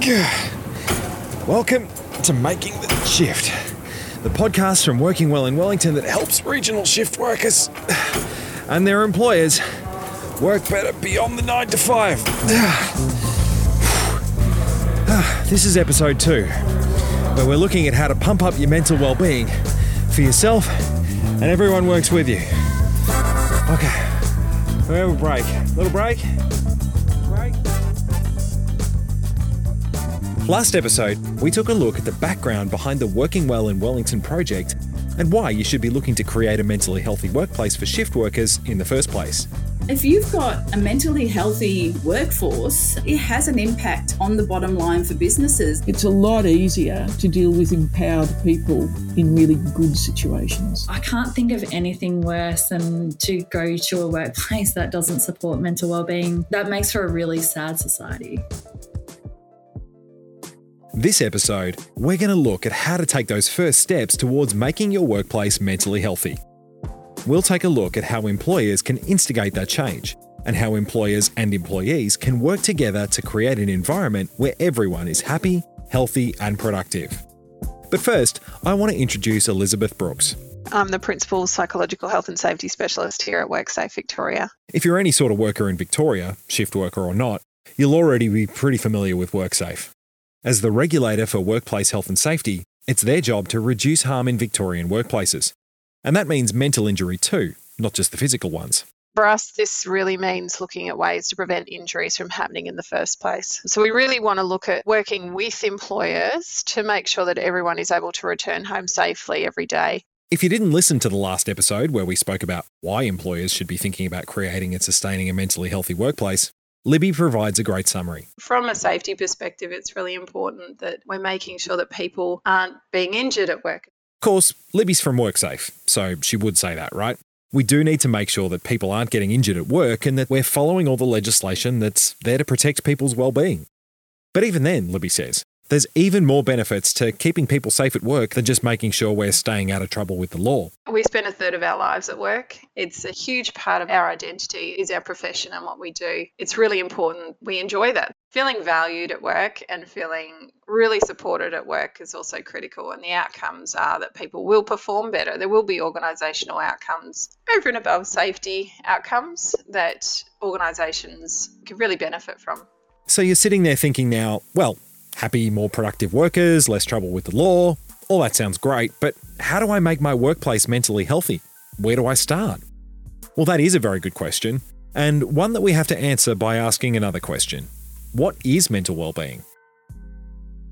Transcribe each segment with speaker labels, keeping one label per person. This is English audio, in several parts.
Speaker 1: Welcome to Making the Shift, the podcast from Working Well in Wellington that helps regional shift workers and their employers work better beyond the 9 to 5. This is episode 2, where we're looking at how to pump up your mental well-being for yourself and everyone works with you. Okay, we have a break. Little break? Break? Last episode, we took a look at the background behind the Working Well in Wellington project and why you should be looking to create a mentally healthy workplace for shift workers in the first place.
Speaker 2: If you've got a mentally healthy workforce, it has an impact on the bottom line for businesses.
Speaker 3: It's a lot easier to deal with empowered people in really good situations.
Speaker 4: I can't think of anything worse than to go to a workplace that doesn't support mental well-being. That makes for a really sad society.
Speaker 1: This episode, we're going to look at how to take those first steps towards making your workplace mentally healthy. We'll take a look at how employers can instigate that change and how employers and employees can work together to create an environment where everyone is happy, healthy, and productive. But first, I want to introduce Elizabeth Brooks.
Speaker 5: I'm the Principal Psychological Health and Safety Specialist here at WorkSafe Victoria.
Speaker 1: If you're any sort of worker in Victoria, shift worker or not, you'll already be pretty familiar with WorkSafe. As the regulator for workplace health and safety, it's their job to reduce harm in Victorian workplaces. And that means mental injury too, not just the physical ones.
Speaker 5: For us, this really means looking at ways to prevent injuries from happening in the first place. So, we really want to look at working with employers to make sure that everyone is able to return home safely every day.
Speaker 1: If you didn't listen to the last episode where we spoke about why employers should be thinking about creating and sustaining a mentally healthy workplace, Libby provides a great summary.
Speaker 5: From a safety perspective, it's really important that we're making sure that people aren't being injured at work.
Speaker 1: Of course, Libby's from WorkSafe, so she would say that, right? We do need to make sure that people aren't getting injured at work and that we're following all the legislation that's there to protect people's well-being. But even then, Libby says, there's even more benefits to keeping people safe at work than just making sure we're staying out of trouble with the law.
Speaker 5: We spend a third of our lives at work. It's a huge part of our identity is our profession and what we do. It's really important we enjoy that. Feeling valued at work and feeling really supported at work is also critical and the outcomes are that people will perform better. There will be organisational outcomes over and above safety outcomes that organisations can really benefit from.
Speaker 1: So you're sitting there thinking now, well, happy, more productive workers, less trouble with the law. All that sounds great, but how do I make my workplace mentally healthy? Where do I start? Well, that is a very good question, and one that we have to answer by asking another question What is mental well-being?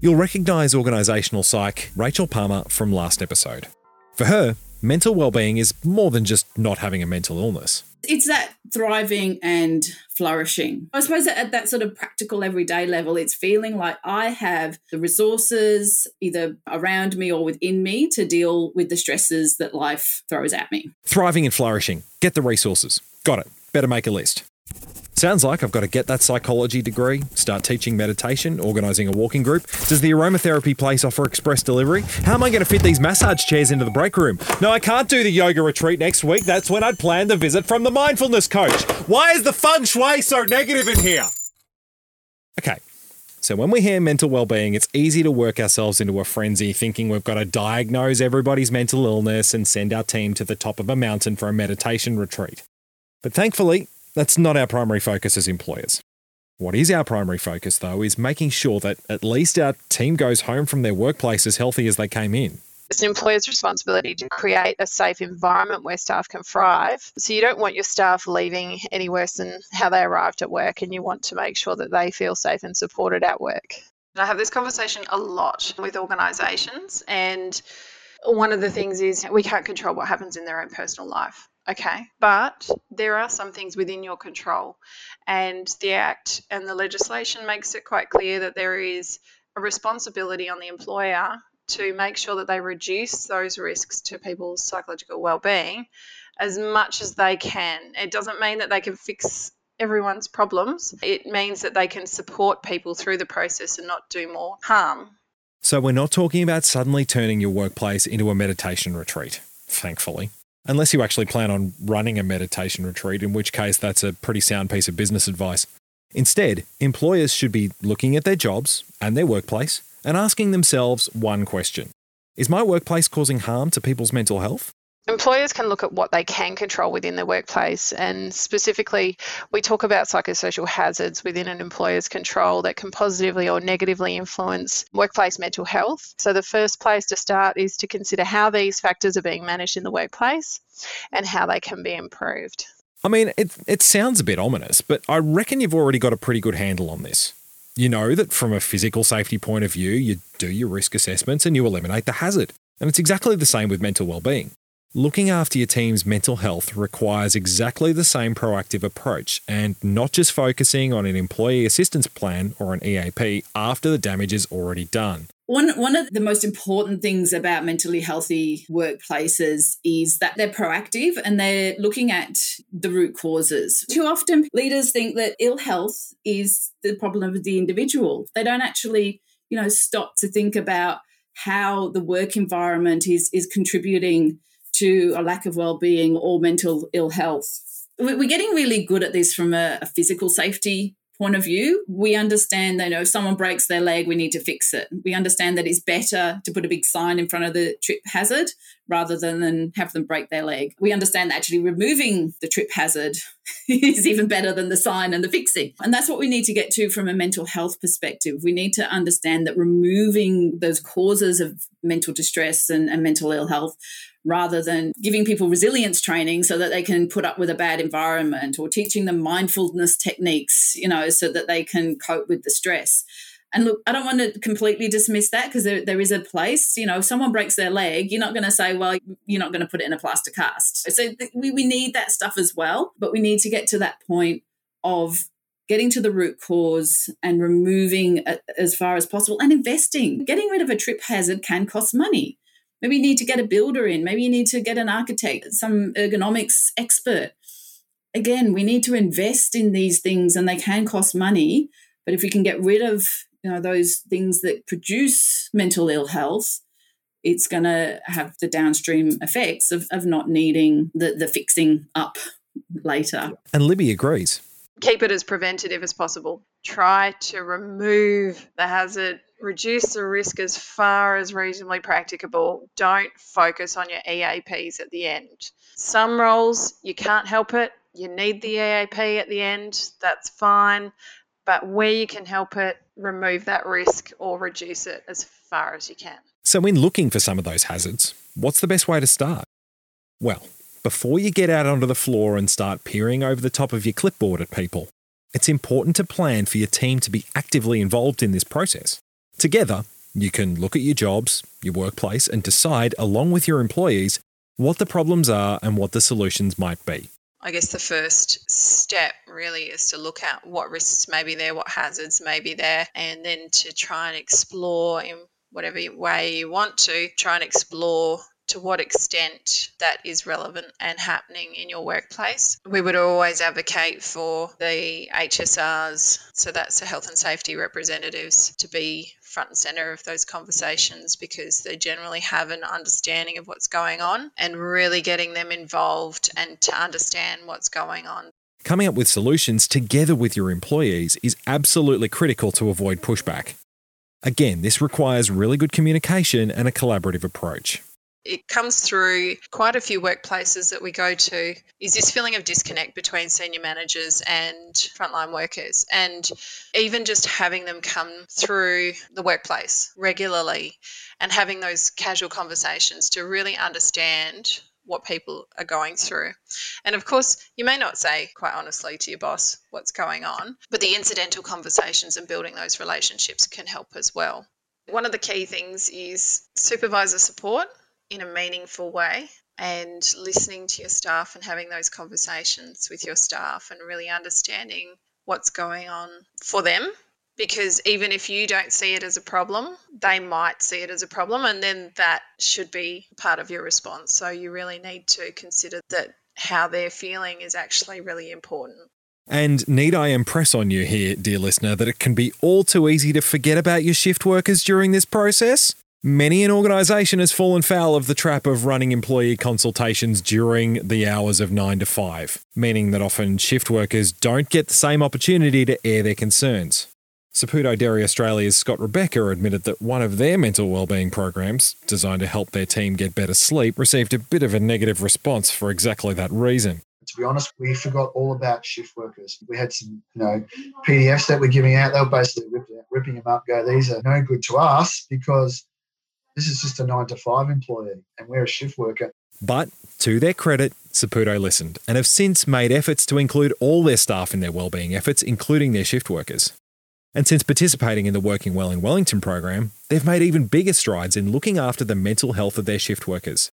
Speaker 1: You'll recognise organisational psych Rachael Palmer from last episode. For her, mental well-being is more than just not having a mental illness.
Speaker 2: It's that thriving and flourishing. I suppose at that sort of practical everyday level, it's feeling like I have the resources either around me or within me to deal with the stresses that life throws at me.
Speaker 1: Thriving and flourishing. Get the resources. Got it. Better make a list. Sounds like I've got to get that psychology degree, start teaching meditation, organising a walking group. Does the aromatherapy place offer express delivery? How am I going to fit these massage chairs into the break room? No, I can't do the yoga retreat next week. That's when I'd planned the visit from the mindfulness coach. Why is the feng shui so negative in here? Okay. So when we hear mental well-being, it's easy to work ourselves into a frenzy thinking we've got to diagnose everybody's mental illness and send our team to the top of a mountain for a meditation retreat. But thankfully, that's not our primary focus as employers. What is our primary focus, though, is making sure that at least our team goes home from their workplace as healthy as they came in.
Speaker 5: It's an employer's responsibility to create a safe environment where staff can thrive. So you don't want your staff leaving any worse than how they arrived at work, and you want to make sure that they feel safe and supported at work. And I have this conversation a lot with organisations, and one of the things is we can't control what happens in their own personal life. Okay, but there are some things within your control, and the Act and the legislation makes it quite clear that there is a responsibility on the employer to make sure that they reduce those risks to people's psychological well-being as much as they can. It doesn't mean that they can fix everyone's problems. It means that they can support people through the process and not do more harm.
Speaker 1: So we're not talking about suddenly turning your workplace into a meditation retreat, thankfully. Unless you actually plan on running a meditation retreat, in which case that's a pretty sound piece of business advice. Instead, employers should be looking at their jobs and their workplace and asking themselves one question Is my workplace causing harm to people's mental health?
Speaker 5: Employers can look at what they can control within their workplace, and specifically, we talk about psychosocial hazards within an employer's control that can positively or negatively influence workplace mental health. So, the first place to start is to consider how these factors are being managed in the workplace and how they can be improved.
Speaker 1: I mean, it, it sounds a bit ominous, but I reckon you've already got a pretty good handle on this. You know that from a physical safety point of view, you do your risk assessments and you eliminate the hazard. And it's exactly the same with mental well-being. Looking after your team's mental health requires exactly the same proactive approach and not just focusing on an employee assistance plan or an EAP after the damage is already done.
Speaker 2: One, one of the most important things about mentally healthy workplaces is that they're proactive and they're looking at the root causes. Too often, leaders think that ill health is the problem of the individual. They don't actually, you know, stop to think about how the work environment is is contributing to a lack of well-being or mental ill health. We're getting really good at this from a, physical safety point of view, we understand that you know, if someone breaks their leg, we need to fix it. We understand that it's better to put a big sign in front of the trip hazard rather than have them break their leg. We understand that actually removing the trip hazard is even better than the sign and the fixing. And that's what we need to get to from a mental health perspective. We need to understand that removing those causes of mental distress and, and mental ill health rather than giving people resilience training so that they can put up with a bad environment or teaching them mindfulness techniques, you know, so that they can cope with the stress. And look, I don't want to completely dismiss that because there, there is a place, you know, if someone breaks their leg, you're not going to say, well, you're not going to put it in a plaster cast. So we, we need that stuff as well, but we need to get to that point of getting to the root cause and removing as far as possible and investing. Getting rid of a trip hazard can cost money. Maybe you need to get a builder in. Maybe you need to get an architect, some ergonomics expert. Again, we need to invest in these things and they can cost money. But if we can get rid of you know, those things that produce mental ill health, it's going to have the downstream effects of, of not needing the, the fixing up later.
Speaker 1: And Libby agrees.
Speaker 5: Keep it as preventative as possible. Try to remove the hazard reduce the risk as far as reasonably practicable. Don't focus on your EAPs at the end. Some roles, you can't help it. You need the EAP at the end. That's fine. But where you can help it, remove that risk or reduce it as far as you can.
Speaker 1: So, in looking for some of those hazards, what's the best way to start? Well, before you get out onto the floor and start peering over the top of your clipboard at people, it's important to plan for your team to be actively involved in this process. Together, you can look at your jobs, your workplace, and decide, along with your employees, what the problems are and what the solutions might be.
Speaker 5: I guess the first step really is to look at what risks may be there, what hazards may be there, and then to try and explore in whatever way you want to, try and explore to what extent that is relevant and happening in your workplace. We would always advocate for the HSRs, so that's the health and safety representatives, to be front and center of those conversations because they generally have an understanding of what's going on and really getting them involved and to understand what's going on.
Speaker 1: Coming up with solutions together with your employees is absolutely critical to avoid pushback. Again, this requires really good communication and a collaborative approach
Speaker 5: it comes through quite a few workplaces that we go to is this feeling of disconnect between senior managers and frontline workers and even just having them come through the workplace regularly and having those casual conversations to really understand what people are going through. And of course, you may not say quite honestly to your boss what's going on, but the incidental conversations and building those relationships can help as well. One of the key things is supervisor support in a meaningful way and listening to your staff and having those conversations with your staff and really understanding what's going on for them because even if you don't see it as a problem, they might see it as a problem, and then that should be part of your response. So you really need to consider that how they're feeling is actually really important.
Speaker 1: And need I impress on you here, dear listener, that it can be all too easy to forget about your shift workers during this process? Many an organisation has fallen foul of the trap of running employee consultations during the hours of 9 to 5, meaning that often shift workers don't get the same opportunity to air their concerns. Saputo Dairy Australia's Scott Rebecca admitted that one of their mental wellbeing programs, designed to help their team get better sleep, received a bit of a negative response for exactly that reason.
Speaker 6: To be honest, we forgot all about shift workers. We had some, you know, PDFs that we're giving out. They were basically ripping, ripping them up, go, these are no good to us because this is just a nine to five employee and we're a shift worker.
Speaker 1: But to their credit, Saputo listened and have since made efforts to include all their staff in their wellbeing efforts, including their shift workers. And since participating in the Working Well in Wellington program, they've made even bigger strides in looking after the mental health of their shift workers.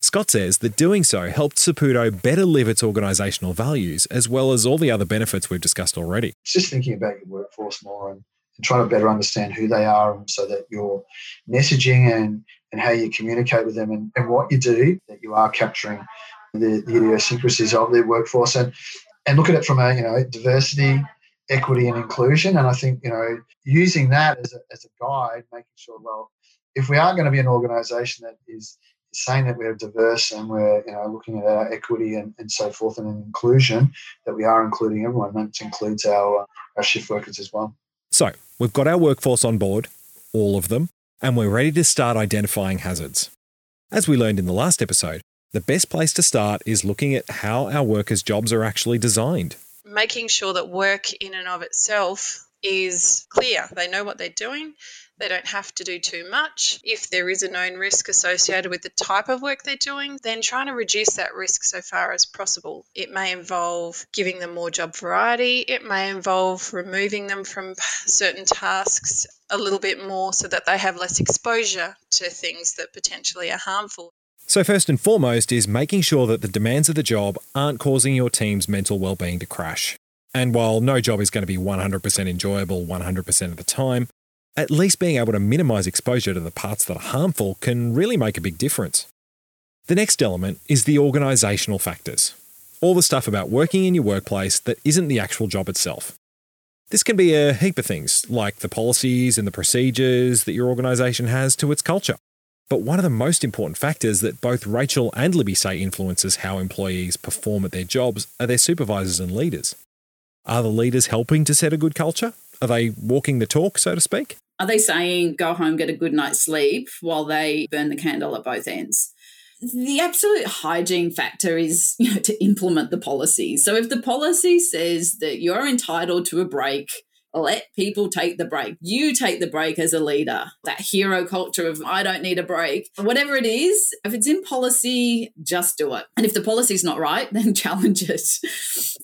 Speaker 1: Scott says that doing so helped Saputo better live its organisational values as well as all the other benefits we've discussed already.
Speaker 6: It's just thinking about your workforce more and and trying to better understand who they are so that your messaging and, and how you communicate with them and, and what you do, that you are capturing the, the idiosyncrasies of their workforce and, and look at it from a, you know, diversity, equity and inclusion. And I think, you know, using that as a, as a guide, making sure, well, if we are going to be an organisation that is saying that we're diverse and we're you know looking at our equity and, and so forth and inclusion that we are including everyone that includes our our shift workers as well
Speaker 1: so we've got our workforce on board, all of them, and we're ready to start identifying hazards. As we learned in the last episode, the best place to start is looking at how our workers' jobs are actually designed.
Speaker 5: Making sure that work in and of itself is clear. They know what they're doing they don't have to do too much. If there is a known risk associated with the type of work they're doing, then trying to reduce that risk so far as possible. It may involve giving them more job variety, it may involve removing them from certain tasks a little bit more so that they have less exposure to things that potentially are harmful.
Speaker 1: So, first and foremost, is making sure that the demands of the job aren't causing your team's mental well-being to crash. And while no job is going to be 100% enjoyable 100% of the time, at least being able to minimize exposure to the parts that are harmful can really make a big difference. The next element is the organisational factors. All the stuff about working in your workplace that isn't the actual job itself. This can be a heap of things, like the policies and the procedures that your organisation has to its culture. But one of the most important factors that both Rachael and Libby say influences how employees perform at their jobs are their supervisors and leaders. Are the leaders helping to set a good culture? Are they walking the talk, so to speak?
Speaker 2: Are they saying go home, get a good night's sleep while they burn the candle at both ends? The absolute hygiene factor is you know, to implement the policy. So if the policy says that you're entitled to a break let people take the break. You take the break as a leader. That hero culture of I don't need a break. Whatever it is, if it's in policy, just do it. And if the policy's not right, then challenge it.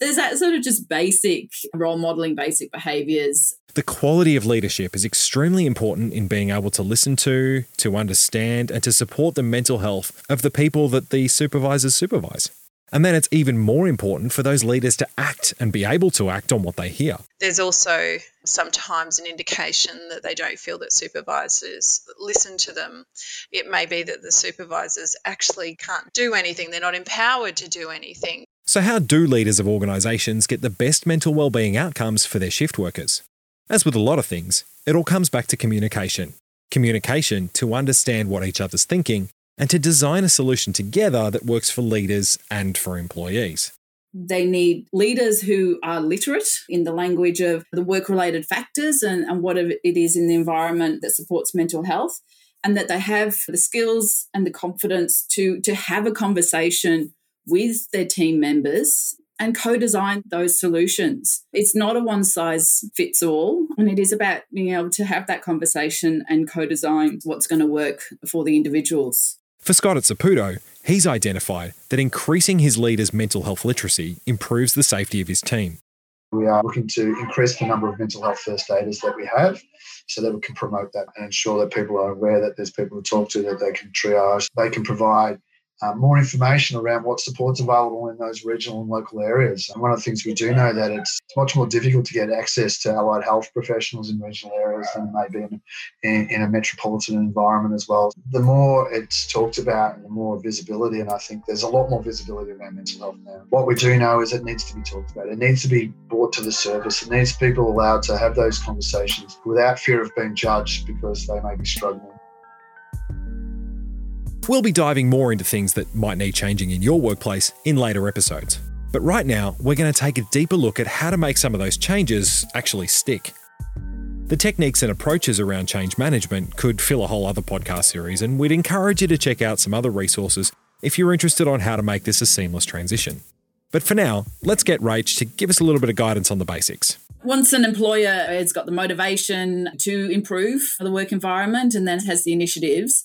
Speaker 2: There's that sort of just basic role modeling, basic behaviors.
Speaker 1: The quality of leadership is extremely important in being able to listen to, to understand, and to support the mental health of the people that the supervisors supervise. And then it's even more important for those leaders to act and be able to act on what they hear.
Speaker 5: There's also sometimes an indication that they don't feel that supervisors listen to them. It may be that the supervisors actually can't do anything, they're not empowered to do anything.
Speaker 1: So, how do leaders of organisations get the best mental well-being outcomes for their shift workers? As with a lot of things, it all comes back to communication. Communication to understand what each other's thinking and to design a solution together that works for leaders and for employees.
Speaker 2: They need leaders who are literate in the language of the work related factors and, and what it is in the environment that supports mental health, and that they have the skills and the confidence to, to have a conversation with their team members and co design those solutions. It's not a one size fits all, and it is about being able to have that conversation and co design what's going to work for the individuals.
Speaker 1: For Scott at Saputo, he's identified that increasing his leaders' mental health literacy improves the safety of his team.
Speaker 6: We are looking to increase the number of mental health first aiders that we have so that we can promote that and ensure that people are aware that there's people to talk to, that they can triage, they can provide uh, more information around what support's available in those regional and local areas. And one of the things we do know that it's much more difficult to get access to allied health professionals in regional areas than maybe in, in, in, a metropolitan environment as well. The more it's talked about the more visibility, and I think there's a lot more visibility around mental health now. What we do know is it needs to be talked about. It needs to be brought to the surface. It needs people allowed to have those conversations without fear of being judged because they may be struggling.
Speaker 1: We'll be diving more into things that might need changing in your workplace in later episodes. But right now, we're going to take a deeper look at how to make some of those changes actually stick. The techniques and approaches around change management could fill a whole other podcast series, and we'd encourage you to check out some other resources if you're interested on how to make this a seamless transition. But for now, let's get Rach to give us a little bit of guidance on the basics.
Speaker 2: Once an employer has got the motivation to improve the work environment and then has the initiatives,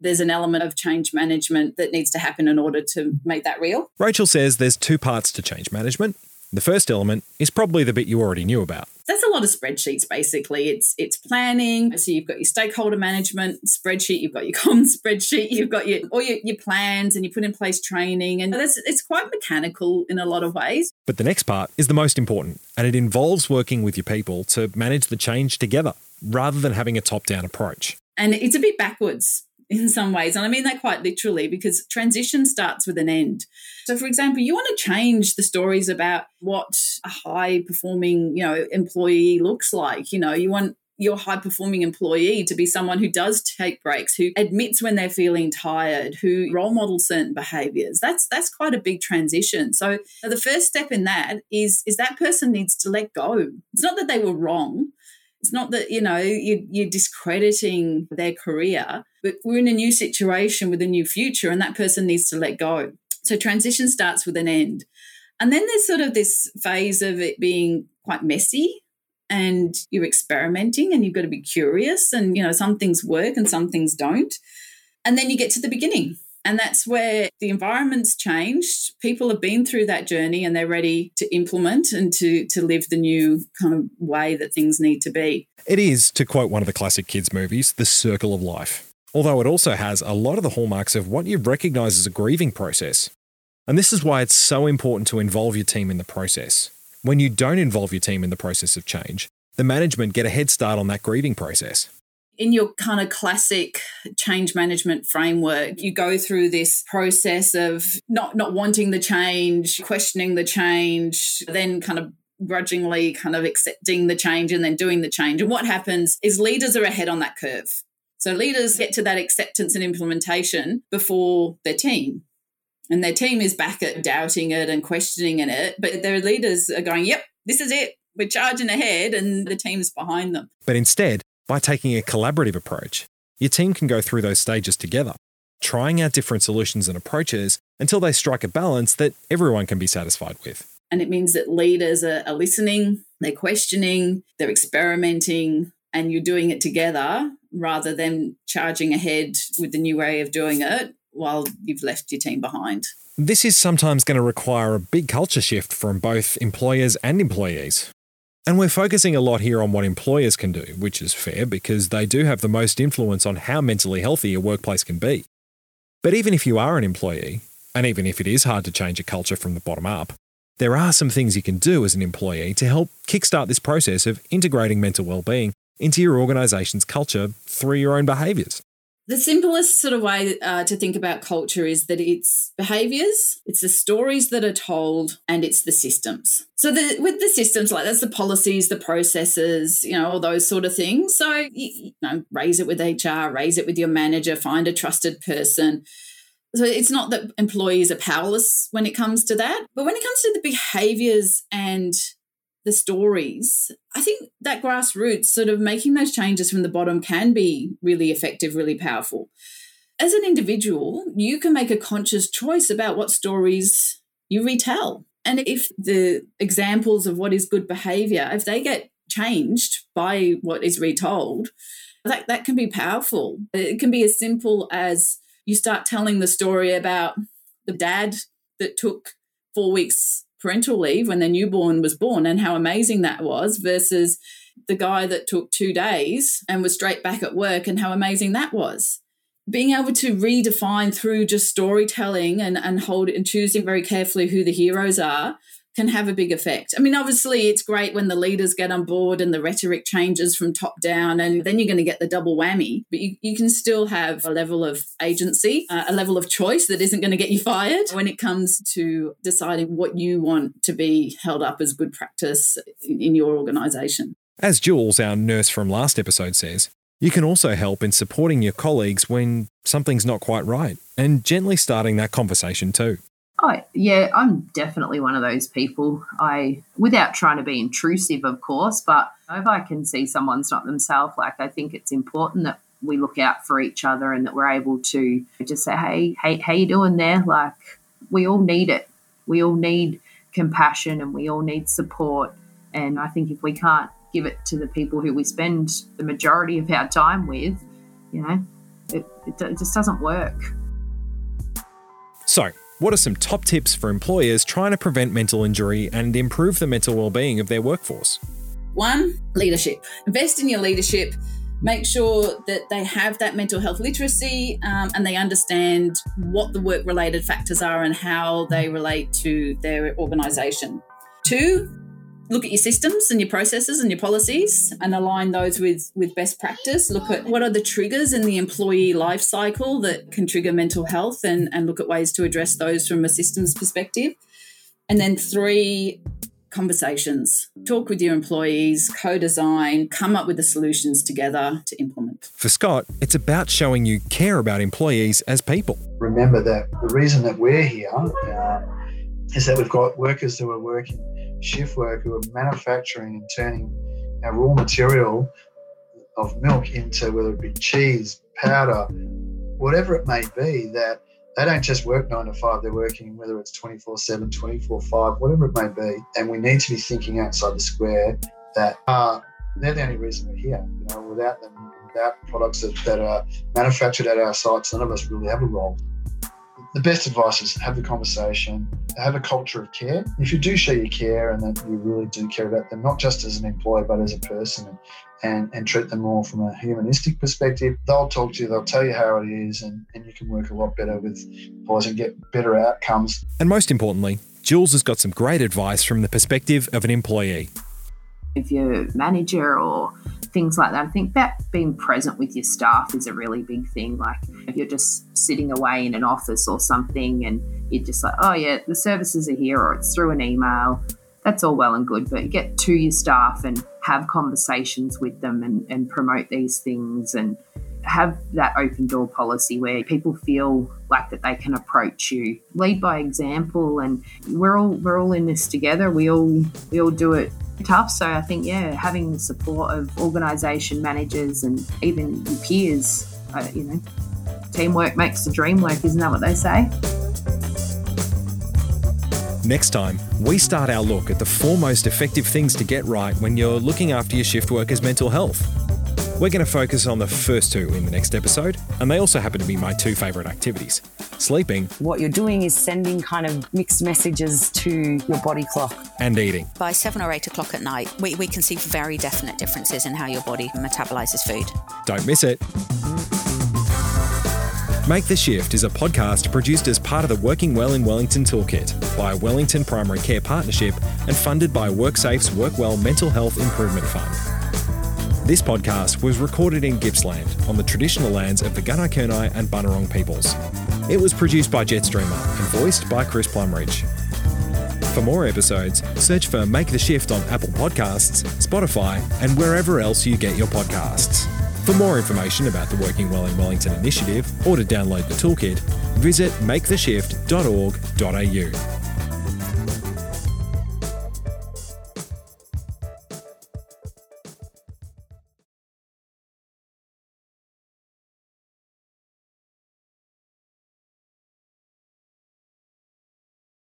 Speaker 2: there's an element of change management that needs to happen in order to make that real.
Speaker 1: Rachael says there's two parts to change management. The first element is probably the bit you already knew about.
Speaker 2: That's a lot of spreadsheets basically. It's it's planning. So you've got your stakeholder management spreadsheet, you've got your common spreadsheet, you've got your all your, your plans and you put in place training and that's it's quite mechanical in a lot of ways.
Speaker 1: But the next part is the most important, and it involves working with your people to manage the change together rather than having a top-down approach.
Speaker 2: And it's a bit backwards in some ways. And I mean that quite literally because transition starts with an end. So, for example, you want to change the stories about what a high performing, you know, employee looks like. You know, you want your high performing employee to be someone who does take breaks, who admits when they're feeling tired, who role models certain behaviors. That's that's quite a big transition. So the first step in that is is that person needs to let go. It's not that they were wrong. It's not that, you know, you, you're discrediting their career, but we're in a new situation with a new future and that person needs to let go. So transition starts with an end. And then there's sort of this phase of it being quite messy and you're experimenting and you've got to be curious and you know some things work and some things don't. And then you get to the beginning and that's where the environment's changed. People have been through that journey and they're ready to implement and to, to live the new kind of way that things need to be.
Speaker 1: It is, to quote one of the classic kids' movies, the circle of life. Although it also has a lot of the hallmarks of what you recognise as a grieving process. And this is why it's so important to involve your team in the process. When you don't involve your team in the process of change, the management get a head start on that grieving process
Speaker 2: in your kind of classic change management framework you go through this process of not not wanting the change questioning the change then kind of grudgingly kind of accepting the change and then doing the change. And what happens is leaders are ahead on that curve. So leaders get to that acceptance and implementation before their team. And their team is back at doubting it and questioning it but their leaders are going yep this is it. We're charging ahead and the team's behind them.
Speaker 1: But instead by taking a collaborative approach, your team can go through those stages together, trying out different solutions and approaches until they strike a balance that everyone can be satisfied with.
Speaker 2: And it means that leaders are, are listening, they're questioning, they're experimenting, and you're doing it together rather than charging ahead with the new way of doing it while you've left your team behind.
Speaker 1: This is sometimes going to require a big culture shift from both employers and employees. And we're focusing a lot here on what employers can do, which is fair because they do have the most influence on how mentally healthy a workplace can be. But even if you are an employee, and even if it is hard to change a culture from the bottom up, there are some things you can do as an employee to help kickstart this process of integrating mental well-being into your organization's culture through your own behaviors.
Speaker 2: The simplest sort of way uh, to think about culture is that it's behaviors, it's the stories that are told, and it's the systems. So the, with the systems, like that's the policies, the processes, you know, all those sort of things. So you, you know, raise it with HR, raise it with your manager, find a trusted person. So it's not that employees are powerless when it comes to that, but when it comes to the behaviors and the stories, I think that grassroots sort of making those changes from the bottom can be really effective, really powerful. As an individual, you can make a conscious choice about what stories you retell. And if the examples of what is good behavior, if they get changed by what is retold, that, that can be powerful. It can be as simple as you start telling the story about the dad that took four weeks parental leave when their newborn was born and how amazing that was versus the guy that took two days and was straight back at work and how amazing that was. Being able to redefine through just storytelling and, and hold and choosing very carefully who the heroes are can have a big effect. I mean, obviously, it's great when the leaders get on board and the rhetoric changes from top down, and then you're going to get the double whammy. But you, you can still have a level of agency, uh, a level of choice that isn't going to get you fired when it comes to deciding what you want to be held up as good practice in, in your organization.
Speaker 1: As Jules, our nurse from last episode, says, You can also help in supporting your colleagues when something's not quite right and gently starting that conversation too.
Speaker 7: Yeah, I'm definitely one of those people. I, without trying to be intrusive, of course, but if I can see someone's not themselves, like I think it's important that we look out for each other and that we're able to just say, hey, hey, how you doing there? Like we all need it. We all need compassion and we all need support. And I think if we can't give it to the people who we spend the majority of our time with, you know, it, it, it just doesn't work.
Speaker 1: So, what are some top tips for employers trying to prevent mental injury and improve the mental well-being of their workforce?
Speaker 2: One, leadership. Invest in your leadership. Make sure that they have that mental health literacy um, and they understand what the work related factors are and how they relate to their organisation. Two, look at your systems and your processes and your policies and align those with with best practice. Look at what are the triggers in the employee life cycle that can trigger mental health and and look at ways to address those from a systems perspective. And then three conversations. Talk with your employees co-design come up with the solutions together to implement.
Speaker 1: For Scott, it's about showing you care about employees as people.
Speaker 6: Remember that the reason that we're here uh, is that we've got workers who are working shift work who are manufacturing and turning our raw material of milk into whether it be cheese, powder, whatever it may be, that they don't just work nine to five, they're working whether it's 24 7, 24 5, whatever it may be. And we need to be thinking outside the square that uh, they're the only reason we're here. You know, without them, without products that, that are manufactured at our sites, none of us really have a role the best advice is have the conversation, have a culture of care. If you do show your care and that you really do care about them, not just as an employee, but as a person, and, and treat them more from a humanistic perspective, they'll talk to you, they'll tell you how it is, and, and you can work a lot better with employees and get better outcomes.
Speaker 1: And most importantly, Jules has got some great advice from the perspective of an employee.
Speaker 7: If you're a manager or things like that. I think that being present with your staff is a really big thing. Like if you're just sitting away in an office or something and you're just like, oh yeah, the services are here or it's through an email, that's all well and good. But get to your staff and have conversations with them and, and promote these things and have that open door policy where people feel like that they can approach you lead by example and we're all we're all in this together we all we all do it tough. So I think, yeah, having the support of organisation managers and even your peers, uh, you know, teamwork makes the dream work, isn't that what they say?
Speaker 1: Next time, we start our look at the four most effective things to get right when you're looking after your shift workers' mental health. We're going to focus on the first two in the next episode, and they also happen to be my two favourite activities sleeping.
Speaker 8: What you're doing is sending kind of mixed messages to your body clock.
Speaker 1: And eating.
Speaker 9: By seven or eight o'clock at night, we, we can see very definite differences in how your body metabolizes food.
Speaker 1: Don't miss it. Make the Shift is a podcast produced as part of the Working Well in Wellington Toolkit by Wellington Primary Care Partnership and funded by WorkSafe's WorkWell Mental Health Improvement Fund. This podcast was recorded in Gippsland on the traditional lands of the Gunai Kurnai and Bunurong peoples. It was produced by Jetstreamer and voiced by Chris Plumridge. For more episodes, search for Make the Shift on Apple Podcasts, Spotify, and wherever else you get your podcasts. For more information about the Working Well in Wellington initiative or to download the toolkit, visit maketheshift.org.au.